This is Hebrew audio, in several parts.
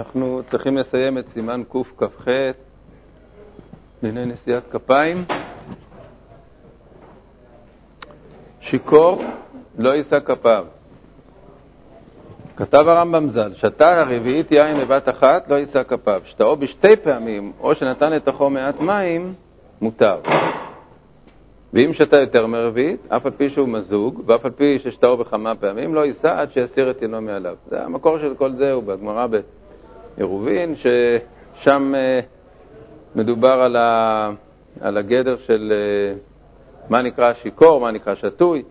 אנחנו צריכים לסיים את סימן קכ"ח, דיני נשיאת כפיים. שיכור לא יישא כפיו. כתב הרמב"ם ז"ל, שתה הרביעית יין בבת אחת, לא יישא כפיו. שתאו בשתי פעמים, או שנתן לתוכו מעט מים, מותר. ואם שתה יותר מרביעית, אף על פי שהוא מזוג, ואף על פי ששתאו בכמה פעמים, לא יישא עד שיסיר את עינו מעליו. זה המקור של כל זה, הוא בגמרא בעירובין, ששם אה, מדובר על, הגדר של אה, מה נקרא שיכור, מה נקרא שתוי.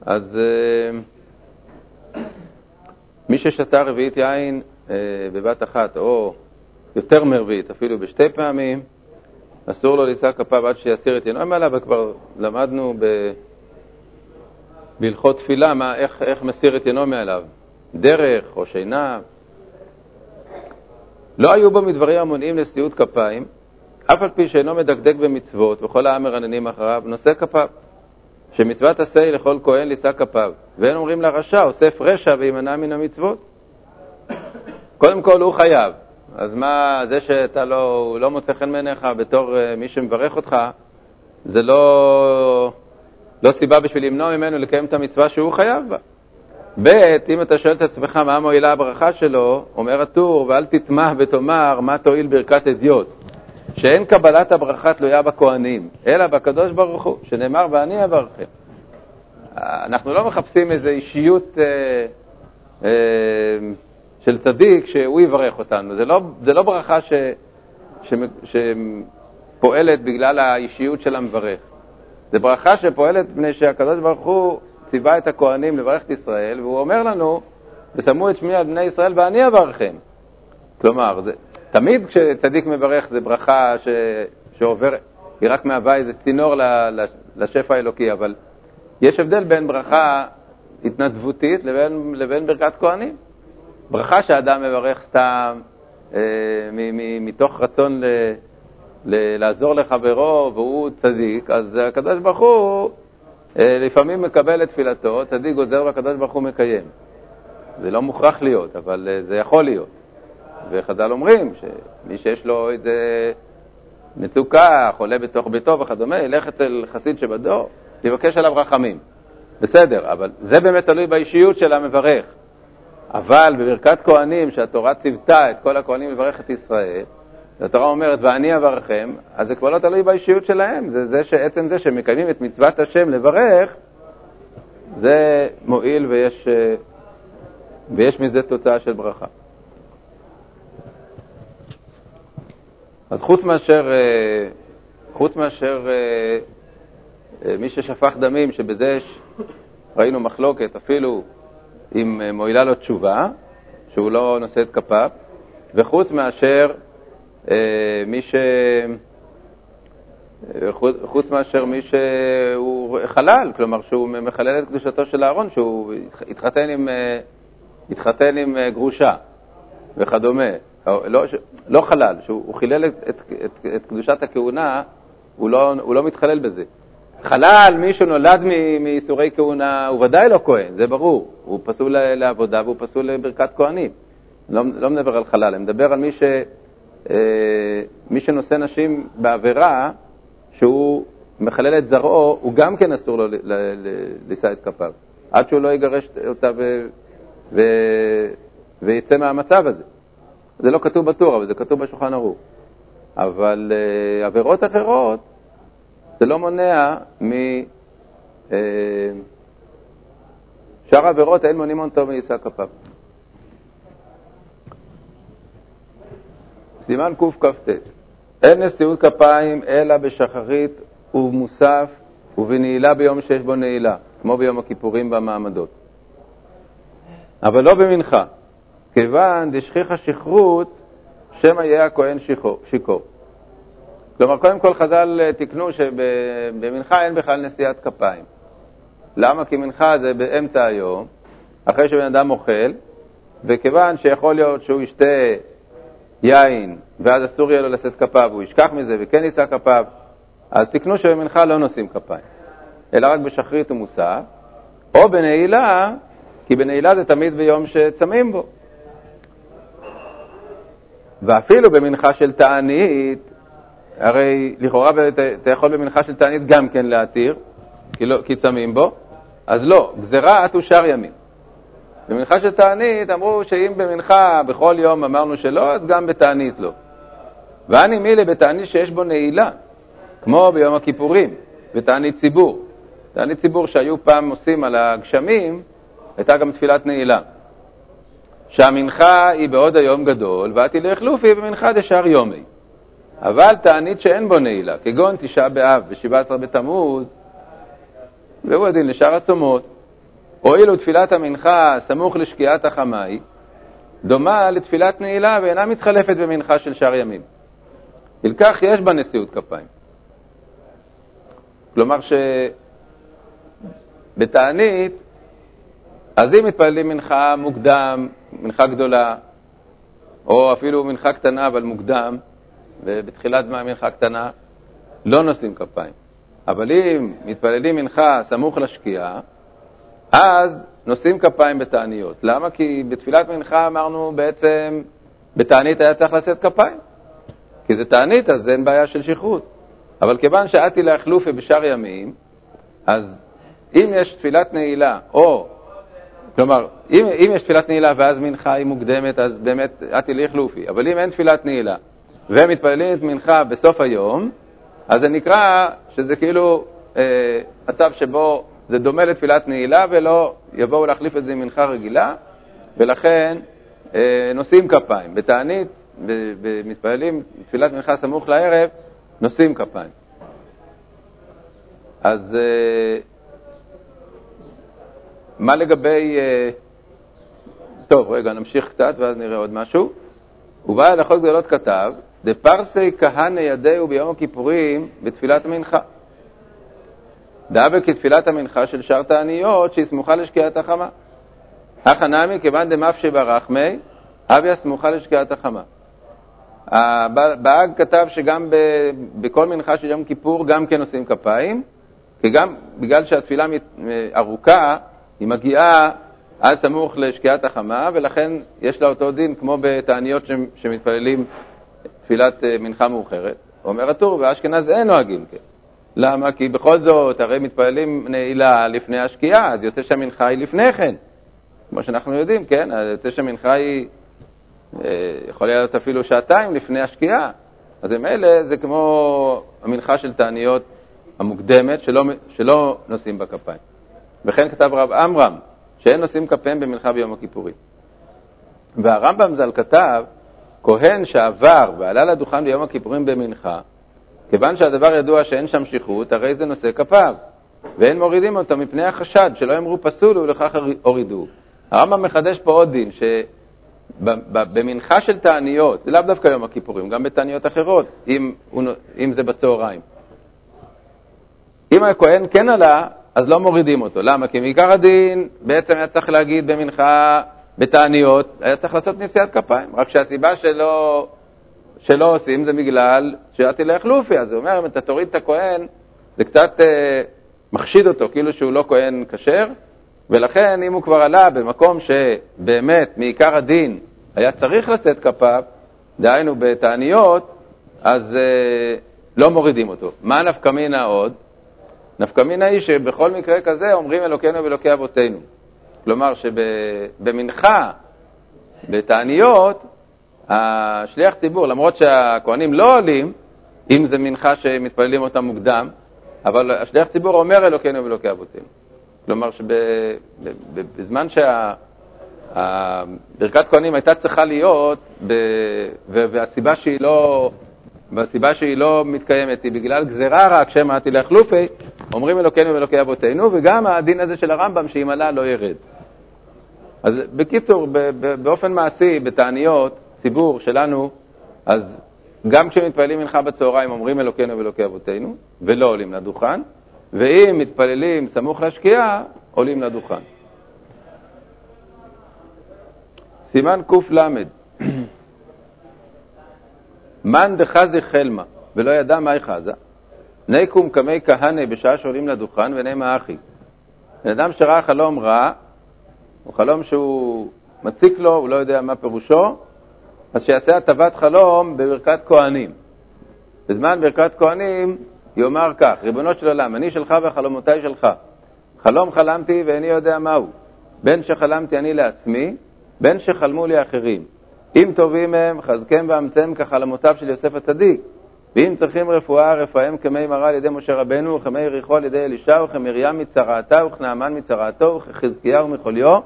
אז אה, מי ששתה רביעית יין בבת אחת, או יותר מרביעית, אפילו בשתי פעמים, אסור לו לישא כפיו עד שיסיר את עינו מעליו, וכבר למדנו ב... בהלכות תפילה מה, איך, איך מסיר את עינו מעליו, דרך או שינה. לא היו בו מדברים המונעים לסיעות כפיים, אף על פי שאינו מדקדק במצוות, וכל העם מרננים אחריו, נושא כפיו. שמצוות עשה לכל כהן לישא כפיו, ואין אומרים לרשע, אוסף רשע וימנע מן המצוות. קודם כל הוא חייב, אז מה, זה שאתה לא, לא מוצא חן בעיניך בתור uh, מי שמברך אותך, זה לא, לא סיבה בשביל למנוע ממנו לקיים את המצווה שהוא חייב בה. ב', אם אתה שואל את עצמך מה מועילה הברכה שלו, אומר הטור, ואל תטמע ותאמר מה תועיל ברכת אדיוט, שאין קבלת הברכה תלויה בכהנים, אלא בקדוש ברוך הוא, שנאמר ואני אברכם. אנחנו לא מחפשים איזו אישיות אה, אה, של צדיק שהוא יברך אותנו. זה לא, זה לא ברכה ש, ש, שפועלת בגלל האישיות של המברך. זה ברכה שפועלת מפני שהקדוש ברוך הוא ציווה את הכהנים לברך את ישראל, והוא אומר לנו, ושמו את שמי על בני ישראל ואני אברכם. כלומר, זה, תמיד כשצדיק מברך זה ברכה ש, שעובר, היא רק מהווה איזה צינור לשפע האלוקי, אבל יש הבדל בין ברכה התנדבותית לבין, לבין ברכת כהנים. ברכה שאדם מברך סתם אה, מתוך רצון ל, ל, לעזור לחברו והוא צדיק, אז הקדוש ברוך הוא לפעמים מקבל את תפילתו, צדיק גוזר והקדוש ברוך הוא מקיים. זה לא מוכרח להיות, אבל אה, זה יכול להיות. וחז"ל אומרים שמי שיש לו איזה מצוקה, חולה בתוך ביתו וכדומה, ילך אצל חסיד שבדור, יבקש עליו רחמים. בסדר, אבל זה באמת תלוי באישיות של המברך. אבל בברכת כהנים, שהתורה ציוותה את כל הכהנים לברך את ישראל, והתורה אומרת, ואני אברכם, אז זה כבר לא תלוי באישיות שלהם, זה, זה שעצם זה שהם מקיימים את מצוות השם לברך, זה מועיל ויש, ויש מזה תוצאה של ברכה. אז חוץ מאשר, חוץ מאשר מי ששפך דמים, שבזה ראינו מחלוקת, אפילו אם אה, מועילה לו תשובה, שהוא לא נושא את כפיו, וחוץ מאשר אה, מי ש... אה, חוץ מאשר מי שהוא חלל, כלומר שהוא מחלל את קדושתו של אהרון, שהוא התחתן עם, אה, התחתן עם גרושה וכדומה. לא, לא חלל, שהוא חילל את, את, את, את קדושת הכהונה, הוא לא, הוא לא מתחלל בזה. חלל, מי שנולד מייסורי כהונה, הוא ודאי לא כהן, זה ברור. הוא פסול לעבודה והוא פסול לברכת כהנים. לא, לא מדבר על חלל, אני מדבר על מי, ש, אה, מי שנושא נשים בעבירה, שהוא מחלל את זרעו, הוא גם כן אסור לו לישא את כפיו, עד שהוא לא יגרש אותה ו, ו, ויצא מהמצב הזה. זה לא כתוב בטור, אבל זה כתוב בשולחן ערוך. אבל אה, עבירות אחרות, זה לא מונע מ... אה, שאר העבירות אין מונים אותו מיישא כפיו. סימן קכ"ט אין נשיאות כפיים אלא בשחרית ובמוסף ובנעילה ביום שיש בו נעילה, כמו ביום הכיפורים במעמדות. אבל לא במנחה, כיוון דשכיחה שכרות, שמא יהיה הכהן שיכור. כלומר, קודם כל חז"ל אה, תיקנו שבמנחה אין בכלל נשיאת כפיים. למה? כי מנחה זה באמצע היום, אחרי שבן אדם אוכל, וכיוון שיכול להיות שהוא ישתה יין, ואז אסור יהיה לו לשאת כפיו, הוא ישכח מזה וכן יישא כפיו, אז תקנו שבמנחה לא נושאים כפיים, אלא רק בשחרית ומוסף, או בנעילה, כי בנעילה זה תמיד ביום שצמים בו. ואפילו במנחה של תענית, הרי לכאורה אתה יכול במנחה של תענית גם כן להתיר, כי, לא, כי צמים בו, אז לא, גזירה תושר ימים. במנחה של תענית אמרו שאם במנחה בכל יום אמרנו שלא, אז גם בתענית לא. ואני מילי בתענית שיש בו נעילה, כמו ביום הכיפורים, בתענית ציבור. תענית ציבור שהיו פעם עושים על הגשמים, הייתה גם תפילת נעילה. שהמנחה היא בעוד היום גדול, ותלך לופי במנחה דשאר יומי. אבל תענית שאין בו נעילה, כגון תשעה באב ו-17 בתמוז, והוא הדין לשאר הצומות. הואילו תפילת המנחה סמוך לשקיעת החמאי, דומה לתפילת נעילה ואינה מתחלפת במנחה של שאר ימים. בלכך יש בה נשיאות כפיים. כלומר שבתענית, אז אם מתפללים מנחה מוקדם, מנחה גדולה, או אפילו מנחה קטנה אבל מוקדם, ובתחילת מנחה קטנה, לא נושאים כפיים. אבל אם מתפללים מנחה סמוך לשקיעה, אז נושאים כפיים בתעניות. למה? כי בתפילת מנחה אמרנו בעצם, בתענית היה צריך לשאת כפיים. כי זה תענית, אז אין בעיה של שכרות. אבל כיוון שאתי להחלופי בשאר ימים, אז אם יש תפילת נעילה, או, כלומר, אם, אם יש תפילת נעילה ואז מנחה היא מוקדמת, אז באמת אתי להחלופי. אבל אם אין תפילת נעילה ומתפללים את מנחה בסוף היום, אז זה נקרא שזה כאילו אה, מצב שבו זה דומה לתפילת נעילה ולא יבואו להחליף את זה עם מנחה רגילה, ולכן אה, נושאים כפיים. בתענית, מתפללים תפילת מנחה סמוך לערב, נושאים כפיים. אז אה, מה לגבי... אה, טוב, רגע, נמשיך קצת ואז נראה עוד משהו. ובא הלכות גדולות כתב, דפרסי כהנא ידיהו ביום הכיפורים בתפילת המנחה. דאבה כתפילת המנחה של שאר תעניות שהיא סמוכה לשקיעת החמה. הכא נמי כיוון דמפשי ברחמי, אביה סמוכה לשקיעת החמה. הבאג כתב שגם בכל מנחה של יום כיפור גם כן עושים כפיים, כי גם בגלל שהתפילה ארוכה, היא מגיעה עד סמוך לשקיעת החמה, ולכן יש לה אותו דין כמו בתעניות שמתפללים תפילת אה, מנחה מאוחרת. אומר הטור, באשכנז אין נוהגים כן. למה? כי בכל זאת, הרי מתפללים נעילה לפני השקיעה, אז יוצא שהמנחה היא לפני כן. כמו שאנחנו יודעים, כן? יוצא שהמנחה היא, אה, יכול להיות אפילו שעתיים לפני השקיעה. אז ממילא זה כמו המנחה של תעניות המוקדמת, שלא, שלא נושאים בה כפיים. וכן כתב רב עמרם, שאין נושאים כפיהם במנחה ביום הכיפורים. והרמב"ם ז"ל כתב, כהן שעבר ועלה לדוכן ביום הכיפורים במנחה, כיוון שהדבר ידוע שאין שם שכרות, הרי זה נושא כפיו, ואין מורידים אותו מפני החשד, שלא יאמרו פסול ולכך הורידו. הרמב"ם מחדש פה עוד דין, שבמנחה של תעניות, זה לאו דווקא יום הכיפורים, גם בתעניות אחרות, אם, אם זה בצהריים. אם הכהן כן עלה, אז לא מורידים אותו. למה? כי מעיקר הדין בעצם היה צריך להגיד במנחה, בתעניות, היה צריך לעשות נשיאת כפיים. רק שהסיבה שלא, שלא עושים זה בגלל שאתי להחלופי. אז הוא אומר, אם אתה תוריד את הכהן, זה קצת אה, מחשיד אותו, כאילו שהוא לא כהן כשר, ולכן אם הוא כבר עלה במקום שבאמת מעיקר הדין היה צריך לשאת כפיו, דהיינו בתעניות, אז אה, לא מורידים אותו. מה נפקא מינה עוד? נפקא מינה היא שבכל מקרה כזה אומרים אלוקינו ואלוקי אבותינו. כלומר שבמנחה, בתעניות, השליח ציבור, למרות שהכוהנים לא עולים, אם זה מנחה שמתפללים אותה מוקדם, אבל השליח ציבור אומר אלוקינו ואלוקי אבותינו. כלומר שבזמן שברכת כהנים הייתה צריכה להיות, והסיבה שהיא לא... והסיבה שהיא לא מתקיימת היא בגלל גזירה רק, שמא תלך לופי, אומרים אלוקינו ואלוקי אבותינו, וגם הדין הזה של הרמב"ם, שאם עלה לא ירד. אז בקיצור, באופן מעשי, בתעניות, ציבור שלנו, אז גם כשמתפללים מנחה בצהריים אומרים אלוקינו ואלוקי אבותינו, ולא עולים לדוכן, ואם מתפללים סמוך לשקיעה, עולים לדוכן. סימן קל מן דחזי חלמה, ולא ידע מהי חזה, נקום קמי כהנא בשעה שעולים לדוכן ונאמר אחי. בן אדם שראה חלום רע, הוא חלום שהוא מציק לו, הוא לא יודע מה פירושו, אז שיעשה הטבת חלום בברכת כהנים. בזמן ברכת כהנים יאמר כך, ריבונו של עולם, אני שלך וחלומותיי שלך. חלום חלמתי ואיני יודע מהו. בין שחלמתי אני לעצמי, בין שחלמו לי אחרים. אם טובים הם, חזקם ואמצם כחלומותיו של יוסף הצדיק. ואם צריכים רפואה, רפאם כמי מראה על ידי משה רבנו, וכמי יריחו על ידי אלישע, וכמרים מצרעתה, וכנעמן מצרעתו, וכחזקיהו מחוליו,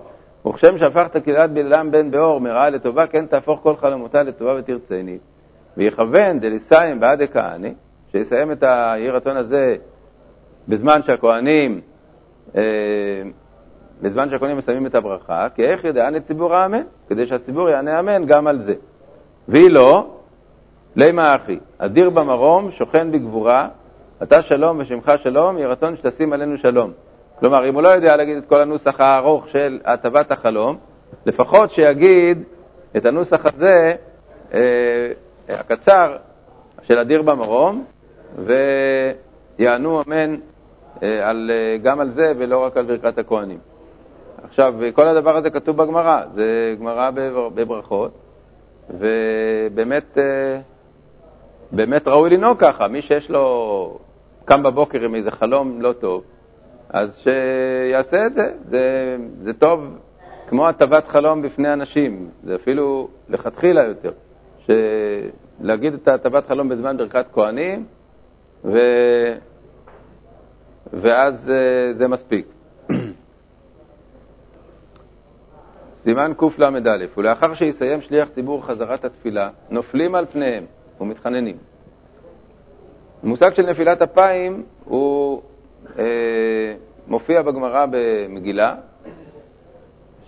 וכשם שהפכת קהילת בלעם בן באור מרעה לטובה, כן תהפוך כל חלומותה לטובה ותרצני. ויכוון דליסיים בעד הכהני, שיסיים את היהי רצון הזה בזמן שהכהנים, אה, בזמן שהכהנים מסיימים את הברכה, כי איך ידען את ציבור האמן, כדי שהציבור יענה אמן גם על זה. והיא לא, לימה אחי, אדיר במרום, שוכן בגבורה, אתה שלום ושמך שלום, יהי רצון שתשים עלינו שלום. כלומר, אם הוא לא יודע להגיד את כל הנוסח הארוך של הטבת החלום, לפחות שיגיד את הנוסח הזה, אה, הקצר, של אדיר במרום, ויענו אמן אה, על, אה, גם על זה ולא רק על ברכת הכוהנים. עכשיו, כל הדבר הזה כתוב בגמרא, זה גמרא בברכות, ובאמת אה, באמת ראוי לנהוג ככה. מי שיש לו, קם בבוקר עם איזה חלום לא טוב, אז שיעשה את זה. זה, זה טוב כמו הטבת חלום בפני אנשים, זה אפילו לכתחילה יותר. להגיד את הטבת חלום בזמן ברכת כהנים, ו... ואז אה, זה מספיק. סימן קל"א, ולאחר שיסיים שליח ציבור חזרת התפילה, נופלים על פניהם ומתחננים. המושג של נפילת אפיים הוא מופיע בגמרא במגילה,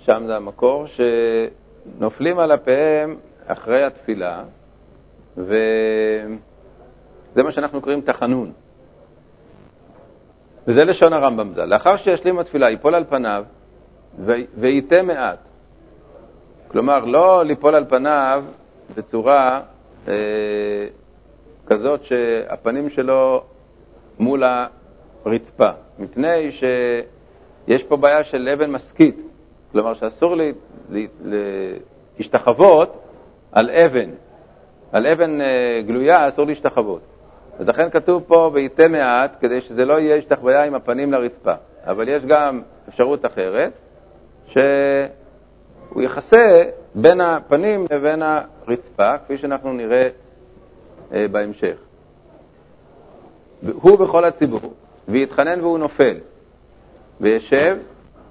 שם זה המקור, שנופלים על אפיהם אחרי התפילה, וזה מה שאנחנו קוראים תחנון. וזה לשון הרמב"ם ז"ל. לאחר שישלים התפילה, ייפול על פניו וייתה מעט. כלומר, לא ליפול על פניו בצורה אה, כזאת שהפנים שלו מול הרצפה, מפני שיש פה בעיה של אבן משכית, כלומר שאסור להשתחוות על אבן, על אבן אה, גלויה אסור להשתחוות. אז לכן כתוב פה ויתה מעט, כדי שזה לא יהיה השתחוויה עם הפנים לרצפה. אבל יש גם אפשרות אחרת, שהוא יכסה בין הפנים לבין הרצפה, כפי שאנחנו נראה אה, בהמשך. הוא בכל הציבור, ויתחנן והוא נופל, וישב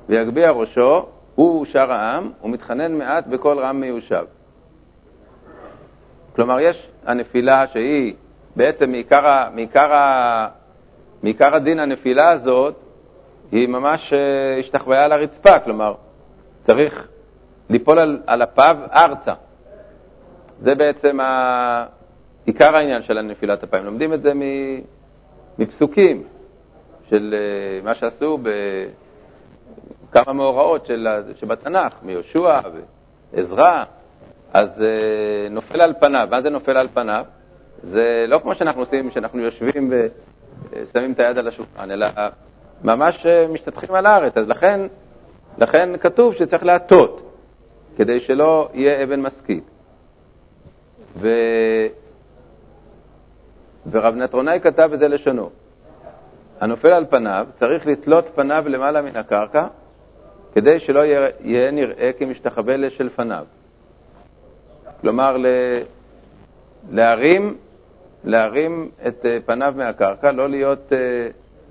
ויגביה ראשו, הוא שאר העם, ומתחנן מעט בקול רם מיושב. כלומר, יש הנפילה שהיא בעצם מעיקר, מעיקר, מעיקר הדין הנפילה הזאת, היא ממש אה, השתחוויה על הרצפה, כלומר, צריך ליפול על, על אפיו ארצה. זה בעצם ה... עיקר העניין של הנפילת אפיים. לומדים את זה מפסוקים של אה, מה שעשו בכמה מאורעות של... שבתנ"ך, מיהושע ועזרא. אז אה, נופל על פניו. מה זה נופל על פניו? זה לא כמו שאנחנו עושים, שאנחנו יושבים ושמים את היד על השולחן, אלא ממש אה, משתטחים על הארץ. אז לכן, לכן כתוב שצריך להטות, כדי שלא יהיה אבן משכית. ו... ורב נטרונאי כתב את זה לשונו. הנופל על פניו צריך לתלות פניו למעלה מן הקרקע, כדי שלא יהיה נראה כמשתחווה פניו. כלומר, להרים, להרים את אה, פניו מהקרקע, לא להיות אה,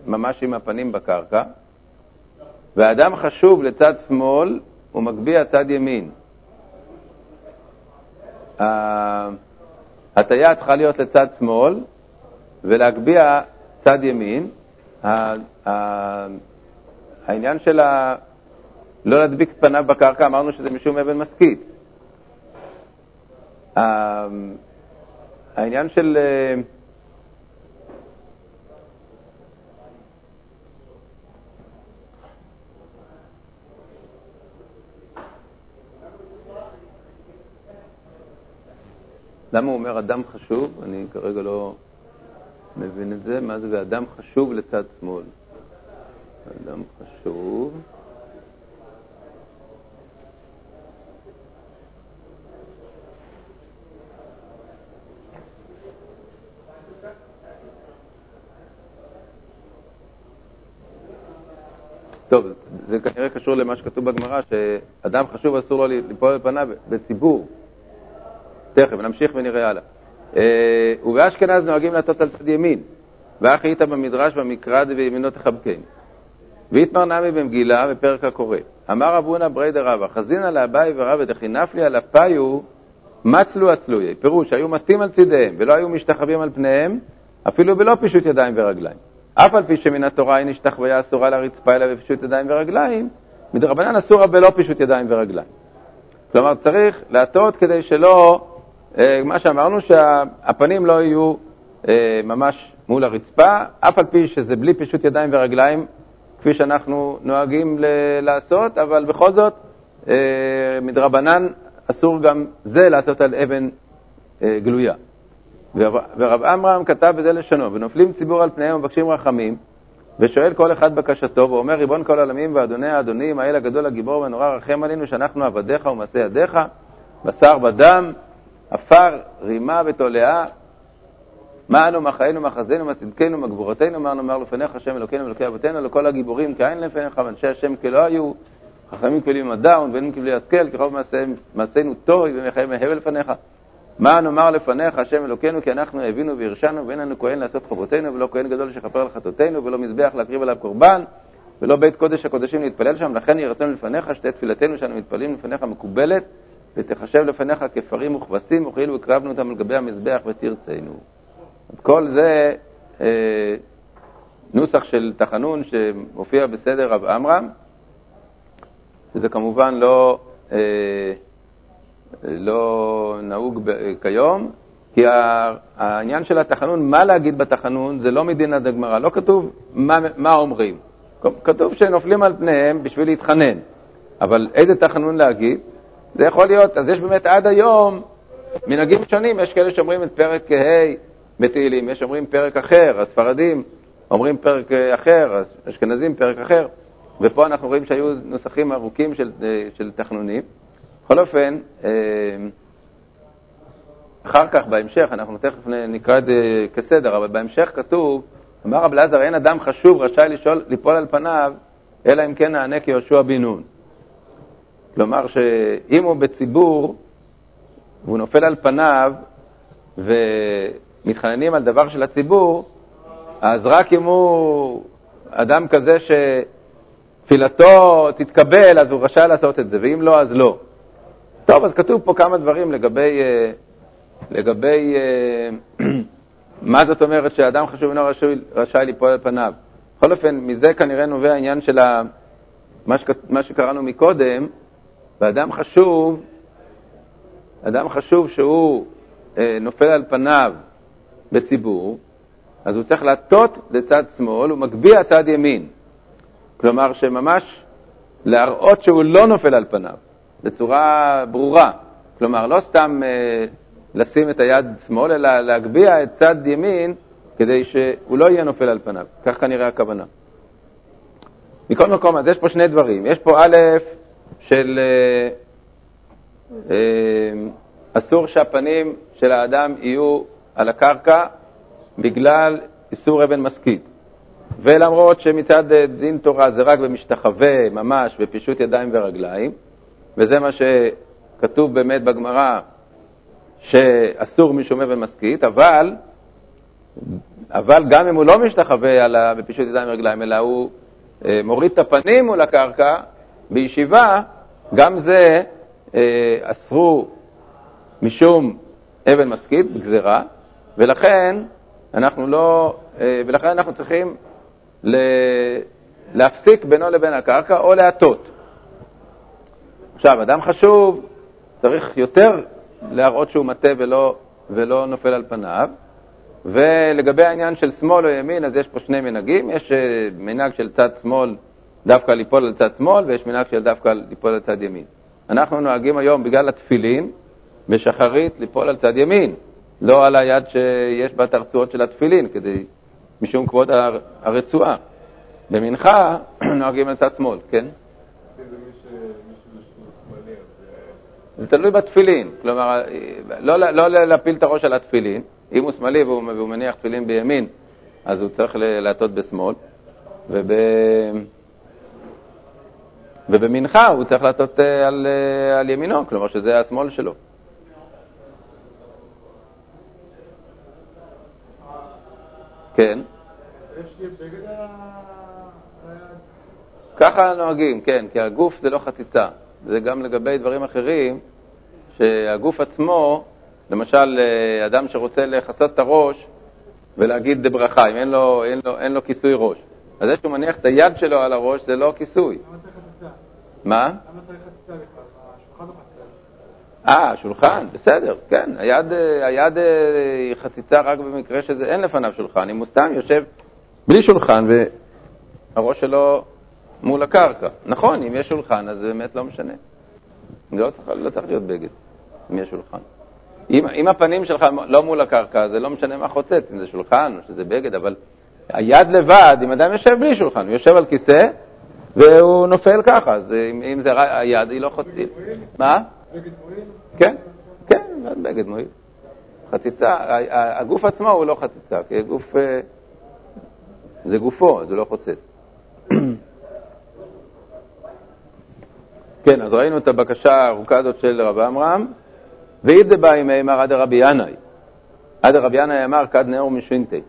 ממש עם הפנים בקרקע. והאדם חשוב לצד שמאל ומגביה צד ימין. הטיה צריכה להיות לצד שמאל ולהגביה צד ימין. העניין של ה... לא להדביק את פניו בקרקע, אמרנו שזה משום אבן משכית. אמ, העניין של... אה, למה הוא אומר אדם חשוב? אני כרגע לא מבין את זה? מה זה ואדם חשוב לצד שמאל? אדם חשוב. טוב, זה כנראה קשור למה שכתוב בגמרא, שאדם חשוב אסור לו ליפול על פניו בציבור. תכף, נמשיך ונראה הלאה. אה, ובאשכנז נוהגים לעטות על צד ימין, ואך היית במדרש במקרד וימינו תחבקני. ואיתמר נמי במגילה בפרק הקורא. אמר רבונה בריידה רבא, חזינא לאביי ורבא דחינפלי על אפיו מצלו הצלויי. פירוש, היו מתים על צידיהם ולא היו משתחווים על פניהם, אפילו בלא פישוט ידיים ורגליים. אף על פי שמן התורה אין השתחוויה אסורה לרצפה אלא בפישוט ידיים ורגליים, מדרבנן אסורה בלא פישוט ידיים ורגליים. כלומר, צריך להטות כדי שלא, מה שאמרנו, שהפנים לא יהיו אה, ממש מול הרצפה, אף על פי שזה בלי פישוט ידיים ורגליים, כפי שאנחנו נוהגים לעשות, אבל בכל זאת, אה, מדרבנן אסור גם זה לעשות על אבן גלויה. ורב עמרם כתב בזה לשונו, ונופלים ציבור על פניהם ומבקשים רחמים, ושואל כל אחד בקשתו, ואומר, ריבון כל העולמים ואדוני האדונים, האל הגדול הגיבור והנורא רחם עלינו, שאנחנו עבדיך ומעשה ידיך, בשר ודם, עפר, רימה ותולעה, מה אנו, מה חיינו, מה חזינו, מה צדקנו, מה גבורתנו, מה נאמר לפניך, השם אלוקינו ואלוקי אבותינו, לכל הגיבורים כאין לפניך, ואנשי השם כלא היו, חכמים כלי מדע ובנים כבלי השכל, ככל מעשינו טוב ומחייב מהבל לפניך. מה נאמר לפניך, השם אלוקינו, כי אנחנו הבינו והרשענו, ואין לנו כהן לעשות חובותינו, ולא כהן גדול שכפר על חטאותינו, ולא מזבח להקריב עליו קורבן, ולא בית קודש הקודשים להתפלל שם, לכן יהי רצון לפניך, שתהיה תפילתנו שאנו מתפללים לפניך מקובלת, ותחשב לפניך כפרים וכבשים, וכאילו הקרבנו אותם על גבי המזבח ותרצנו. אז כל זה אה, נוסח של תחנון שמופיע בסדר רב עמרם, וזה כמובן לא... אה, לא נהוג כיום, כי העניין של התחנון, מה להגיד בתחנון, זה לא מדינא דגמרא, לא כתוב מה, מה אומרים. כתוב שנופלים על פניהם בשביל להתחנן, אבל איזה תחנון להגיד? זה יכול להיות, אז יש באמת עד היום מנהגים שונים, יש כאלה שאומרים את פרק ה' בתהילים, יש אומרים פרק אחר, הספרדים אומרים פרק אחר, אשכנזים פרק אחר, ופה אנחנו רואים שהיו נוסחים ארוכים של, של תחנונים. בכל אופן, אה, אחר כך, בהמשך, אנחנו תכף נקרא את זה כסדר, אבל בהמשך כתוב, אמר רב אלעזר, אין אדם חשוב רשאי לשאול, ליפול על פניו, אלא אם כן נענה כיהושע בן נון. כלומר, שאם הוא בציבור והוא נופל על פניו ומתחננים על דבר של הציבור, אז רק אם הוא אדם כזה שתפילתו תתקבל, אז הוא רשאי לעשות את זה, ואם לא, אז לא. טוב, אז כתוב פה כמה דברים לגבי, אה, לגבי אה, מה זאת אומרת שאדם חשוב אינו רשאי, רשאי ליפול על פניו. בכל אופן, מזה כנראה נובע העניין של ה, מה, שק, מה שקראנו מקודם, ואדם חשוב, אדם חשוב שהוא אה, נופל על פניו בציבור, אז הוא צריך להטות לצד שמאל, הוא מגביה צד ימין. כלומר, שממש להראות שהוא לא נופל על פניו. בצורה ברורה. כלומר, לא סתם אה, לשים את היד שמאל, אלא להגביה את צד ימין כדי שהוא לא יהיה נופל על פניו. כך כנראה הכוונה. מכל מקום, אז יש פה שני דברים. יש פה א', של אה, אה, אסור שהפנים של האדם יהיו על הקרקע בגלל איסור אבן משכית. ולמרות שמצד אה, דין תורה זה רק במשתחווה, ממש, בפישוט ידיים ורגליים, וזה מה שכתוב באמת בגמרא, שאסור משומע ומשכית, אבל, אבל גם אם הוא לא משתחווה בפישוט ידיים ורגליים, אלא הוא מוריד את הפנים מול הקרקע, בישיבה, גם זה אה, אסרו משום אבן משכית, בגזרה, ולכן אנחנו לא, אה, ולכן אנחנו צריכים להפסיק בינו לבין הקרקע או להטות. עכשיו, אדם חשוב צריך יותר להראות שהוא מטה ולא, ולא נופל על פניו. ולגבי העניין של שמאל או ימין, אז יש פה שני מנהגים. יש אה, מנהג של צד שמאל דווקא ליפול על צד שמאל, ויש מנהג של דווקא ליפול על צד ימין. אנחנו נוהגים היום, בגלל התפילין, בשחרית ליפול על צד ימין, לא על היד שיש בה את הרצועות של התפילין, כדי, משום כבוד הרצועה. במנחה נוהגים על צד שמאל, כן? זה תלוי בתפילין, כלומר, לא, לא להפיל את הראש על התפילין, אם הוא שמאלי והוא, והוא מניח תפילין בימין, אז הוא צריך להטות בשמאל, וב... ובמנחה הוא צריך לעשות אה, על, אה, על ימינו, כלומר שזה השמאל שלו. כן. ככה נוהגים, כן, כי הגוף זה לא חציצה. זה גם לגבי דברים אחרים, שהגוף עצמו, למשל, אה, אדם שרוצה לכסות את הראש ולהגיד ברכה, אם אין לו, אין לו, אין לו כיסוי ראש. אז זה שהוא מניח את היד שלו על הראש זה לא כיסוי. מה? אה, שולחן, בסדר, כן. היד, היד אה, היא חציצה רק במקרה שזה אין לפניו שולחן. אם הוא סתם יושב בלי שולחן והראש שלו מול הקרקע. נכון, אם יש שולחן אז זה באמת לא משנה. זה לא צריך, לא צריך להיות בגד, אם יש שולחן. אם, אם הפנים שלך לא מול הקרקע, זה לא משנה מה חוצץ, אם זה שולחן או שזה בגד, אבל היד לבד, אם אדם יושב בלי שולחן, הוא יושב על כיסא והוא נופל ככה, אז אם, אם זה היד, היא לא חוצצת. מה? בגד מועיל? כן, כן, בגד מועיל. חציצה, הגוף עצמו הוא לא חציצה, כי הגוף, אה, זה גופו, זה לא חוצץ. כן, אז ראינו את הבקשה הארוכה הזאת של רב עמרם, ואיזה בא עם אמר עד רבי ינאי. עד רבי ינאי אמר כד נאור משינתי.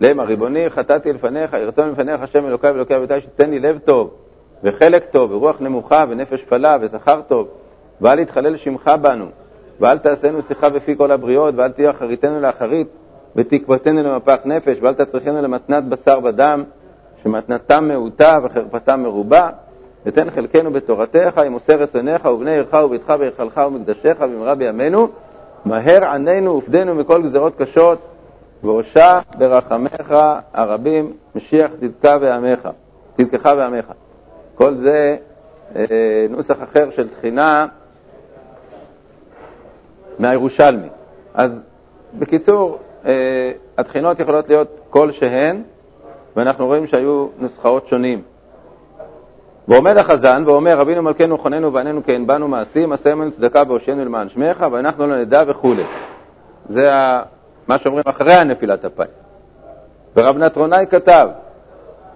למה ריבוני חטאתי לפניך, ירצון לפניך השם אלוקי ואלוקי אביתי שתן לי לב טוב וחלק טוב ורוח נמוכה ונפש פלה וזכר טוב. ואל יתחלל שמך בנו ואל תעשינו שיחה בפי כל הבריות ואל תהיה אחריתנו לאחרית ותקוותנו למפח נפש ואל תצריכנו למתנת בשר ודם שמתנתם מעוטה וחרפתם מרובה. ותן חלקנו בתורתך עם עושה רצונך ובני עירך וביתך בהיכלך ומקדשך במהרה בימינו. מהר עננו ופדנו מכל גזרות קשות והושע ברחמך הרבים משיח צדקה ועמך, צדקך ועמך. כל זה אה, נוסח אחר של תחינה מהירושלמי. אז בקיצור, אה, התחינות יכולות להיות כלשהן, ואנחנו רואים שהיו נוסחאות שונים. ועומד החזן ואומר, רבינו מלכנו חוננו ועננו כן באנו מעשים, עשה עמנו צדקה והושענו למען שמך, ואנחנו לא נדע וכו'. זה מה שאומרים אחרי הנפילת אפיים. ורב נטרונאי כתב,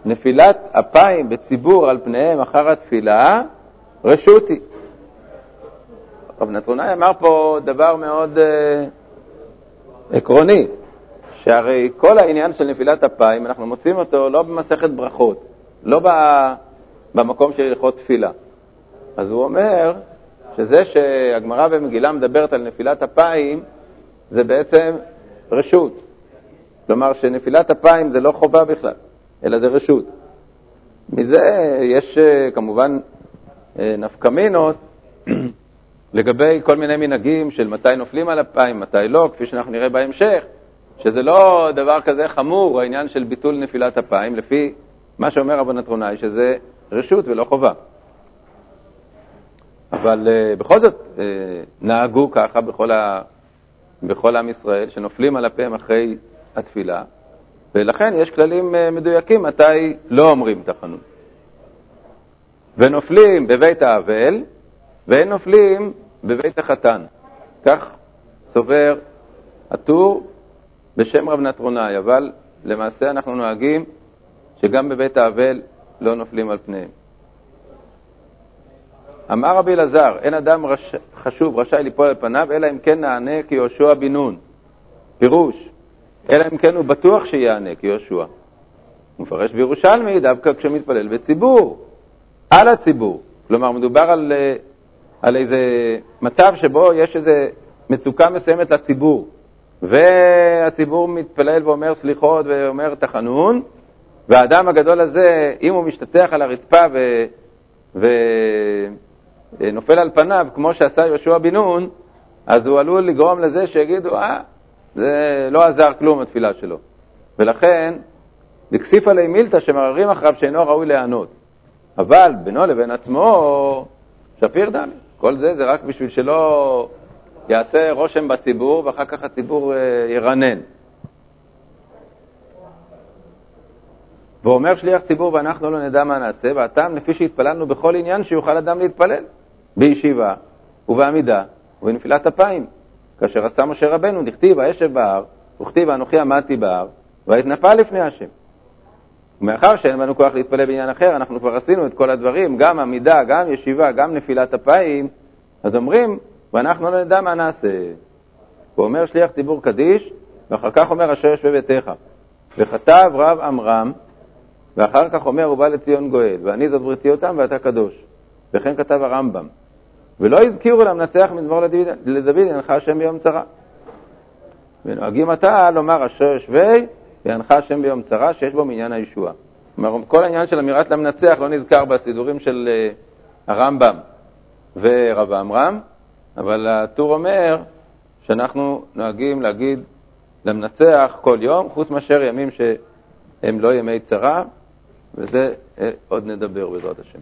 נפילת אפיים בציבור על פניהם אחר התפילה, רשות היא. רב נטרונאי אמר פה דבר מאוד uh, עקרוני, שהרי כל העניין של נפילת אפיים, אנחנו מוצאים אותו לא במסכת ברכות, לא במקום של הלכות תפילה. אז הוא אומר שזה שהגמרא במגילה מדברת על נפילת אפיים, זה בעצם רשות. כלומר שנפילת אפיים זה לא חובה בכלל, אלא זה רשות. מזה יש אה, כמובן אה, נפקמינות לגבי כל מיני מנהגים של מתי נופלים על אפיים, מתי לא, כפי שאנחנו נראה בהמשך, שזה לא דבר כזה חמור, העניין של ביטול נפילת אפיים, לפי מה שאומר רבן נטרונאי, שזה רשות ולא חובה. אבל uh, בכל זאת נהגו ככה בכל ה... בכל עם ישראל, שנופלים על אפיהם אחרי התפילה, ולכן יש כללים אה, מדויקים מתי לא אומרים תחנון. ונופלים בבית האבל, ואין נופלים בבית החתן. כך סובר הטור בשם רב נטרונאי, אבל למעשה אנחנו נוהגים שגם בבית האבל לא נופלים על פניהם. אמר רבי אלעזר, אין אדם רש... חשוב רשאי ליפול על פניו, אלא אם כן נענה כיהושע בן נון. פירוש, אלא אם כן הוא בטוח שיענה כיהושע. הוא מפרש בירושלמי דווקא כשמתפלל בציבור, על הציבור. כלומר, מדובר על, אה, על איזה מצב שבו יש איזו מצוקה מסוימת לציבור, והציבור מתפלל ואומר סליחות ואומר תחנון, והאדם הגדול הזה, אם הוא משתטח על הרצפה ו... ו... אה, נופל על פניו, כמו שעשה יהושע בן נון, אז הוא עלול לגרום לזה שיגידו, אה, זה לא עזר כלום התפילה שלו. ולכן, דקסיפא ליה מילתא שמררים אחריו שאינו ראוי להיענות. אבל בינו לבין עצמו, שפיר דמי. כל זה זה רק בשביל שלא יעשה רושם בציבור, ואחר כך הציבור אה, ירנן. ואומר שליח ציבור ואנחנו לא נדע מה נעשה, והטעם לפי שהתפללנו בכל עניין שיוכל אדם להתפלל. בישיבה ובעמידה ובנפילת אפיים. כאשר עשה משה רבנו, נכתיב הישב בהר, וכתיב אנוכי עמדתי בהר, והתנפל לפני השם. ומאחר שאין לנו כוח להתפלל בעניין אחר, אנחנו כבר עשינו את כל הדברים, גם עמידה, גם ישיבה, גם נפילת אפיים, אז אומרים, ואנחנו לא נדע מה נעשה. הוא אומר שליח ציבור קדיש, ואחר כך אומר אשר יש בביתך. וכתב רב עמרם, ואחר כך אומר ובא לציון גואל, ואני זאת בריתי אותם ואתה קדוש. וכן כתב הרמב"ם. ולא הזכירו למנצח מזמור לדוד, ינחה השם ביום צרה. ונוהגים עתה לומר אשר ישבי וינחה השם ביום צרה, שיש בו מעניין הישועה. כלומר, כל העניין של אמירת למנצח לא נזכר בסידורים של אה, הרמב"ם ורב עמרם, אבל הטור אומר שאנחנו נוהגים להגיד למנצח כל יום, חוץ מאשר ימים שהם לא ימי צרה, וזה אה, עוד נדבר בעזרת השם.